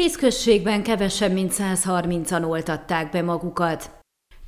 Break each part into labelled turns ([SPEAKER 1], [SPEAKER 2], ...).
[SPEAKER 1] Tíz községben kevesebb, mint 130-an oltatták be magukat.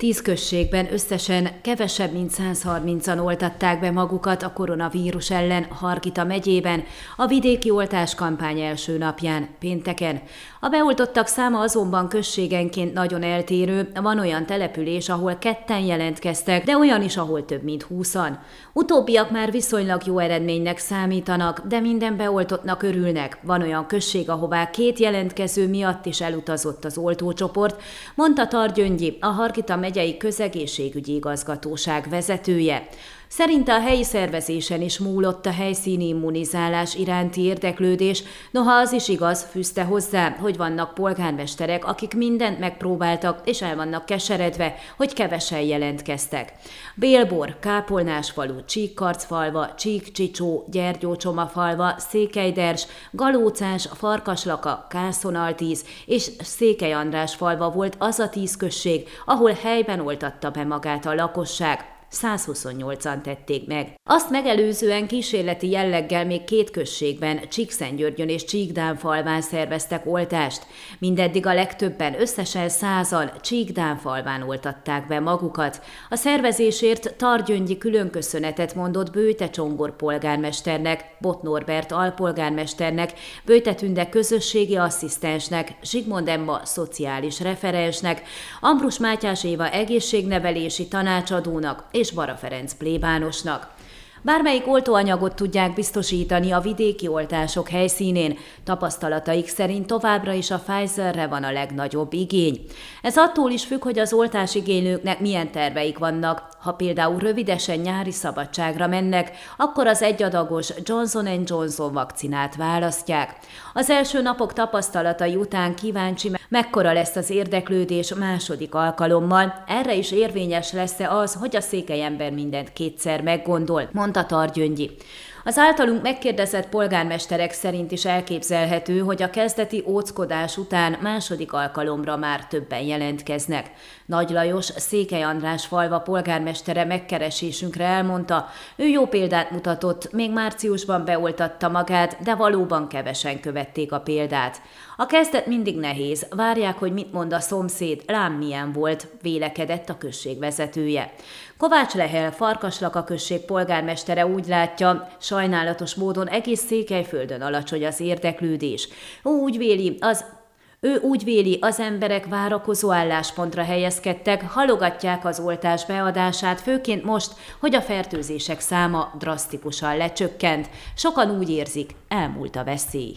[SPEAKER 1] Tíz községben összesen kevesebb, mint 130-an oltatták be magukat a koronavírus ellen Hargita megyében a vidéki oltáskampány első napján, pénteken. A beoltottak száma azonban községenként nagyon eltérő, van olyan település, ahol ketten jelentkeztek, de olyan is, ahol több mint húszan. Utóbbiak már viszonylag jó eredménynek számítanak, de minden beoltottnak örülnek. Van olyan község, ahová két jelentkező miatt is elutazott az oltócsoport, mondta Targyöngyi, a Hargita megyei közegészségügyi igazgatóság vezetője. Szerinte a helyi szervezésen is múlott a helyszíni immunizálás iránti érdeklődés, noha az is igaz, fűzte hozzá, hogy vannak polgármesterek, akik mindent megpróbáltak, és el vannak keseredve, hogy kevesen jelentkeztek. Bélbor, Kápolnásfalu, Csíkkarcfalva, Csíkcsicsó, Gyergyócsomafalva, Székelyders, Galócás, Farkaslaka, Kászonaltíz és Székely András falva volt az a tíz község, ahol helyben oltatta be magát a lakosság. 128-an tették meg. Azt megelőzően kísérleti jelleggel még két községben, Csíkszentgyörgyön és Csíkdánfalván szerveztek oltást. Mindeddig a legtöbben, összesen százan Csíkdánfalván oltatták be magukat. A szervezésért Targyöngyi különköszönetet mondott Bőte Csongor polgármesternek, Bot Norbert alpolgármesternek, Bőte Tünde közösségi asszisztensnek, Zsigmond Emma szociális referensnek, Ambrus Mátyás Éva egészségnevelési tanácsadónak és Bara Ferenc plébánosnak. Bármelyik oltóanyagot tudják biztosítani a vidéki oltások helyszínén, tapasztalataik szerint továbbra is a Pfizerre van a legnagyobb igény. Ez attól is függ, hogy az oltásigénylőknek milyen terveik vannak. Ha például rövidesen nyári szabadságra mennek, akkor az egyadagos Johnson Johnson vakcinát választják. Az első napok tapasztalatai után kíváncsi, mekkora lesz az érdeklődés második alkalommal. Erre is érvényes lesz-e az, hogy a székely ember mindent kétszer meggondol, mondta Targyöngyi. Az általunk megkérdezett polgármesterek szerint is elképzelhető, hogy a kezdeti óckodás után második alkalomra már többen jelentkeznek. Nagy Lajos, Székely András falva polgármestere megkeresésünkre elmondta, ő jó példát mutatott, még márciusban beoltatta magát, de valóban kevesen követték a példát. A kezdet mindig nehéz, várják, hogy mit mond a szomszéd, lám milyen volt, vélekedett a község vezetője. Kovács Lehel, Farkaslaka község polgármestere úgy látja, sajnálatos módon egész Székelyföldön alacsony az érdeklődés. Úgy véli, az ő úgy véli, az emberek várakozó álláspontra helyezkedtek, halogatják az oltás beadását, főként most, hogy a fertőzések száma drasztikusan lecsökkent. Sokan úgy érzik, elmúlt a veszély.